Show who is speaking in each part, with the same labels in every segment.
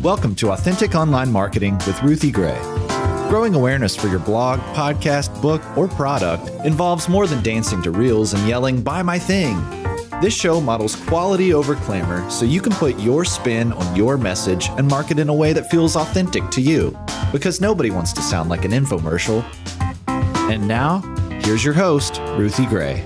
Speaker 1: Welcome to Authentic Online Marketing with Ruthie Gray. Growing awareness for your blog, podcast, book, or product involves more than dancing to reels and yelling, Buy my thing. This show models quality over clamor so you can put your spin on your message and market in a way that feels authentic to you. Because nobody wants to sound like an infomercial. And now, here's your host, Ruthie Gray.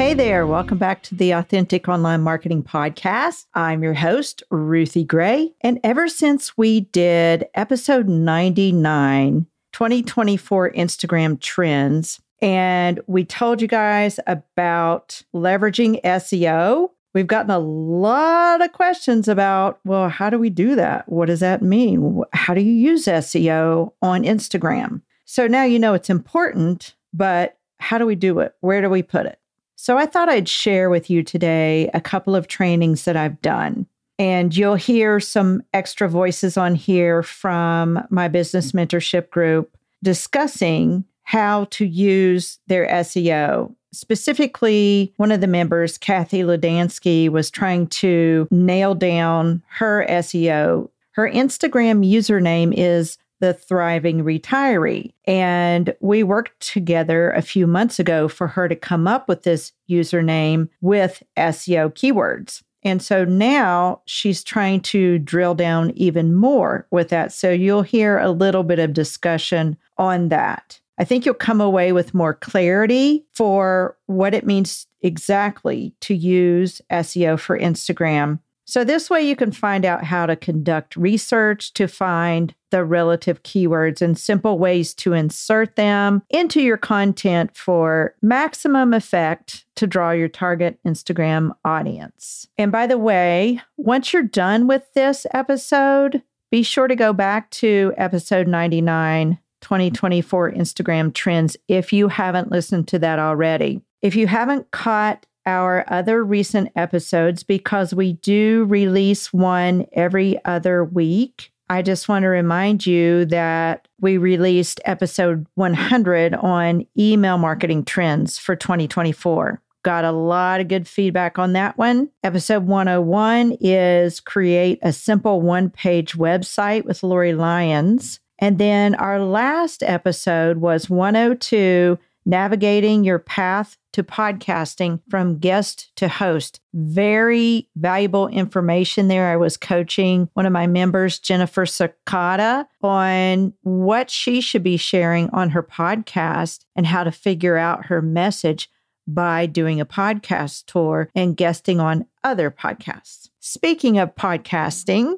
Speaker 2: Hey there, welcome back to the Authentic Online Marketing Podcast. I'm your host, Ruthie Gray. And ever since we did episode 99, 2024 Instagram trends, and we told you guys about leveraging SEO, we've gotten a lot of questions about, well, how do we do that? What does that mean? How do you use SEO on Instagram? So now you know it's important, but how do we do it? Where do we put it? So I thought I'd share with you today a couple of trainings that I've done. And you'll hear some extra voices on here from my business mentorship group discussing how to use their SEO. Specifically, one of the members, Kathy Ludansky, was trying to nail down her SEO. Her Instagram username is the thriving retiree. And we worked together a few months ago for her to come up with this username with SEO keywords. And so now she's trying to drill down even more with that. So you'll hear a little bit of discussion on that. I think you'll come away with more clarity for what it means exactly to use SEO for Instagram so, this way you can find out how to conduct research to find the relative keywords and simple ways to insert them into your content for maximum effect to draw your target Instagram audience. And by the way, once you're done with this episode, be sure to go back to episode 99 2024 Instagram trends if you haven't listened to that already. If you haven't caught our other recent episodes because we do release one every other week. I just want to remind you that we released episode 100 on email marketing trends for 2024. Got a lot of good feedback on that one. Episode 101 is create a simple one page website with Lori Lyons. And then our last episode was 102 navigating your path to podcasting from guest to host. Very valuable information there. I was coaching one of my members, Jennifer Sakata, on what she should be sharing on her podcast and how to figure out her message by doing a podcast tour and guesting on other podcasts. Speaking of podcasting,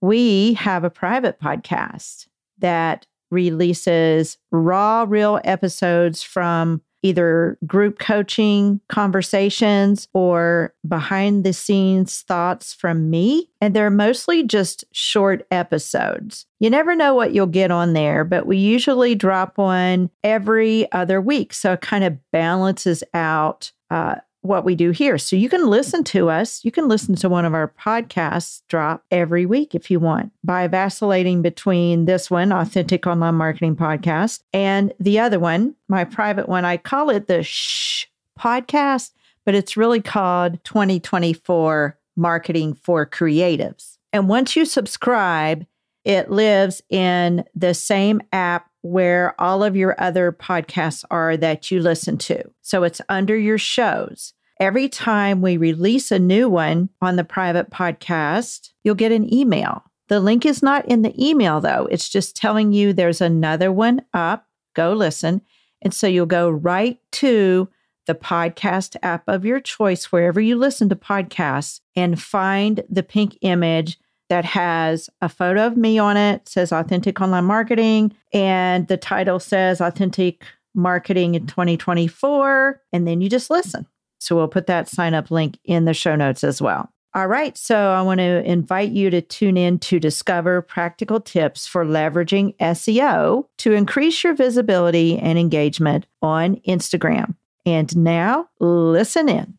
Speaker 2: we have a private podcast that releases raw, real episodes from either group coaching conversations or behind the scenes thoughts from me. And they're mostly just short episodes. You never know what you'll get on there, but we usually drop one every other week. So it kind of balances out uh, what we do here. So you can listen to us. You can listen to one of our podcasts drop every week if you want by vacillating between this one, Authentic Online Marketing Podcast, and the other one, my private one. I call it the Shh podcast, but it's really called 2024 Marketing for Creatives. And once you subscribe, it lives in the same app where all of your other podcasts are that you listen to. So it's under your shows. Every time we release a new one on the private podcast, you'll get an email. The link is not in the email, though. It's just telling you there's another one up. Go listen. And so you'll go right to the podcast app of your choice, wherever you listen to podcasts, and find the pink image that has a photo of me on it, says Authentic Online Marketing, and the title says Authentic Marketing in 2024. And then you just listen. So we'll put that sign up link in the show notes as well. All right, so I want to invite you to tune in to discover practical tips for leveraging SEO to increase your visibility and engagement on Instagram. And now, listen in.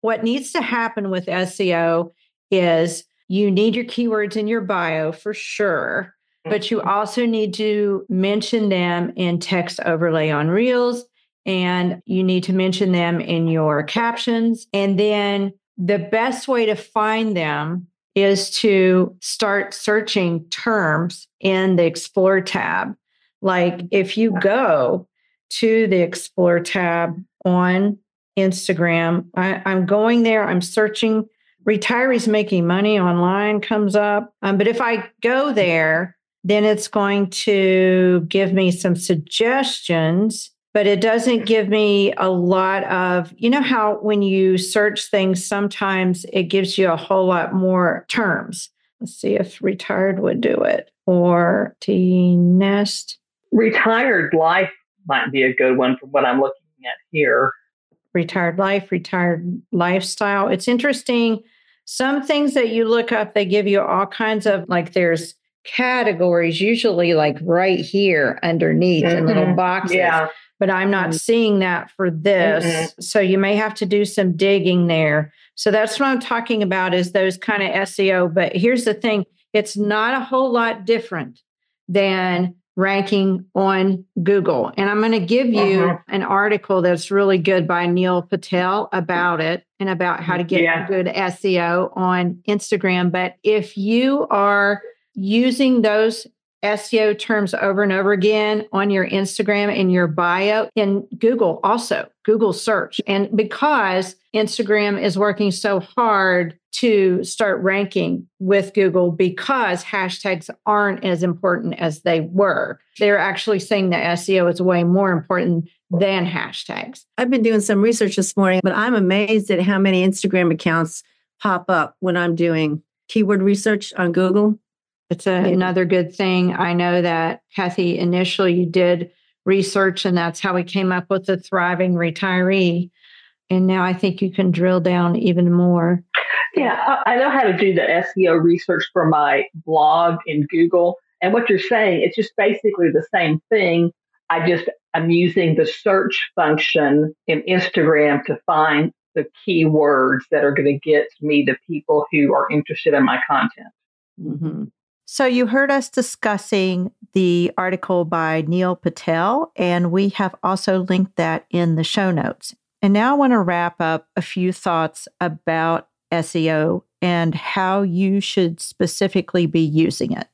Speaker 2: What needs to happen with SEO is you need your keywords in your bio for sure, but you mm-hmm. also need to mention them in text overlay on Reels and you need to mention them in your captions. And then the best way to find them is to start searching terms in the Explore tab. Like if you go to the Explore tab on Instagram, I, am going there, I'm searching retirees making money online comes up. Um, but if I go there, then it's going to give me some suggestions but it doesn't give me a lot of, you know, how when you search things, sometimes it gives you a whole lot more terms. Let's see if retired would do it or T nest.
Speaker 3: Retired life might be a good one from what I'm looking at here.
Speaker 2: Retired life, retired lifestyle. It's interesting. Some things that you look up, they give you all kinds of like there's categories, usually like right here underneath mm-hmm. in little mm-hmm. boxes. Yeah but I'm not mm-hmm. seeing that for this. Mm-hmm. So you may have to do some digging there. So that's what I'm talking about is those kind of SEO. But here's the thing it's not a whole lot different than ranking on Google. And I'm going to give you uh-huh. an article that's really good by Neil Patel about it and about how to get yeah. good SEO on Instagram. But if you are using those SEO terms over and over again on your Instagram and your bio in Google also, Google search. And because Instagram is working so hard to start ranking with Google because hashtags aren't as important as they were. They're actually saying that SEO is way more important than hashtags.
Speaker 4: I've been doing some research this morning, but I'm amazed at how many Instagram accounts pop up when I'm doing keyword research on Google.
Speaker 2: It's a, another good thing. I know that Kathy initially you did research, and that's how we came up with the thriving retiree. And now I think you can drill down even more.
Speaker 3: Yeah, I know how to do the SEO research for my blog in Google. And what you're saying, it's just basically the same thing. I just am using the search function in Instagram to find the keywords that are going to get me the people who are interested in my content.
Speaker 2: Mm-hmm. So, you heard us discussing the article by Neil Patel, and we have also linked that in the show notes. And now I want to wrap up a few thoughts about SEO and how you should specifically be using it.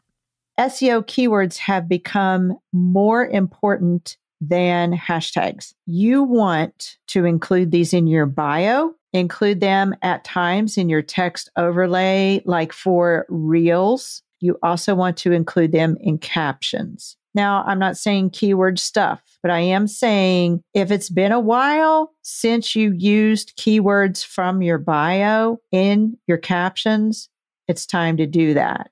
Speaker 2: SEO keywords have become more important than hashtags. You want to include these in your bio, include them at times in your text overlay, like for Reels you also want to include them in captions. Now, I'm not saying keyword stuff, but I am saying if it's been a while since you used keywords from your bio in your captions, it's time to do that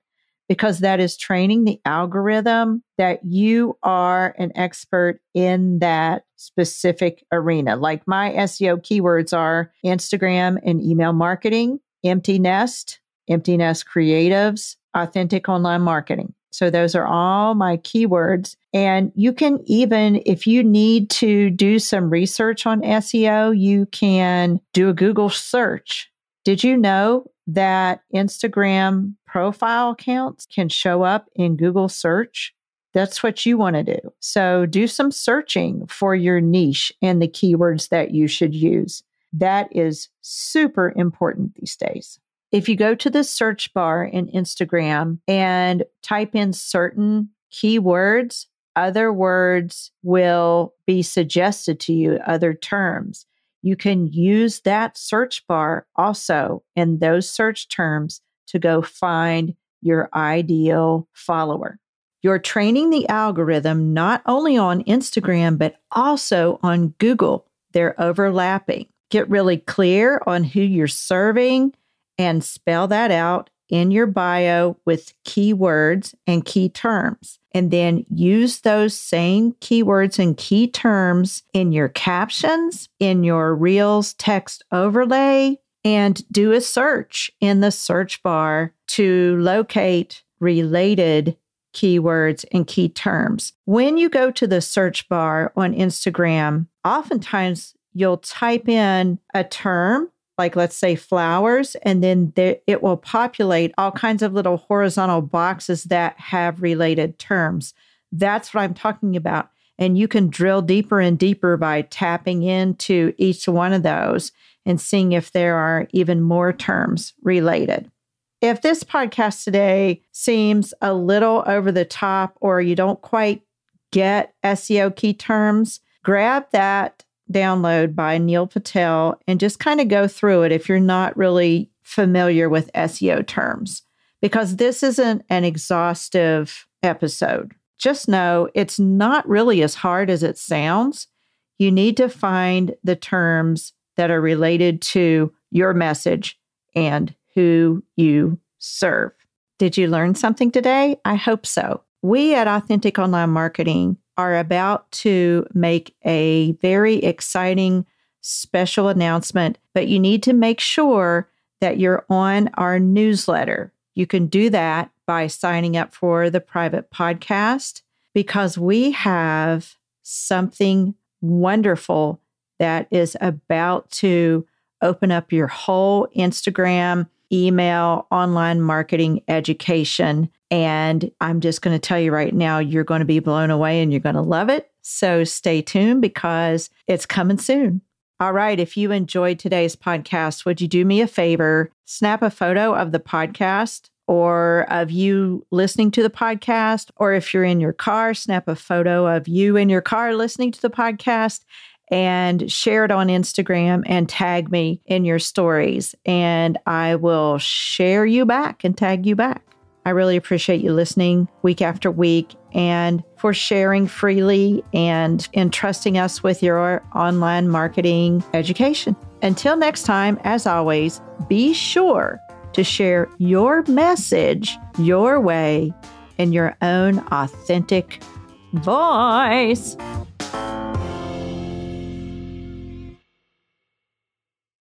Speaker 2: because that is training the algorithm that you are an expert in that specific arena. Like my SEO keywords are Instagram and email marketing, empty nest, empty nest creatives, authentic online marketing. So those are all my keywords. And you can even, if you need to do some research on SEO, you can do a Google search. Did you know that Instagram profile accounts can show up in Google search? That's what you want to do. So do some searching for your niche and the keywords that you should use. That is super important these days. If you go to the search bar in Instagram and type in certain keywords, other words will be suggested to you, other terms. You can use that search bar also in those search terms to go find your ideal follower. You're training the algorithm not only on Instagram, but also on Google. They're overlapping. Get really clear on who you're serving and spell that out in your bio with keywords and key terms. And then use those same keywords and key terms in your captions, in your Reels text overlay, and do a search in the search bar to locate related keywords and key terms. When you go to the search bar on Instagram, oftentimes you'll type in a term like let's say flowers, and then there, it will populate all kinds of little horizontal boxes that have related terms. That's what I'm talking about. And you can drill deeper and deeper by tapping into each one of those and seeing if there are even more terms related. If this podcast today seems a little over the top or you don't quite get SEO key terms, grab that download by Neil Patel and just kind of go through it if you're not really familiar with SEO terms, because this isn't an exhaustive episode. Just know it's not really as hard as it sounds. You need to find the terms that are related to your message and who you serve. Did you learn something today? I hope so. We at Authentic Online Marketing are about to make a very exciting special announcement, but you need to make sure that you're on our newsletter. You can do that by signing up for the private podcast because we have something wonderful that is about to open up your whole Instagram, email, online marketing education. And I'm just going to tell you right now, you're going to be blown away and you're going to love it. So stay tuned because it's coming soon. All right. If you enjoyed today's podcast, would you do me a favor? Snap a photo of the podcast or of you listening to the podcast. Or if you're in your car, snap a photo of you in your car listening to the podcast and share it on Instagram and tag me in your stories. And I will share you back and tag you back. I really appreciate you listening week after week and for sharing freely and entrusting us with your online marketing education. Until next time, as always, be sure to share your message your way in your own authentic voice.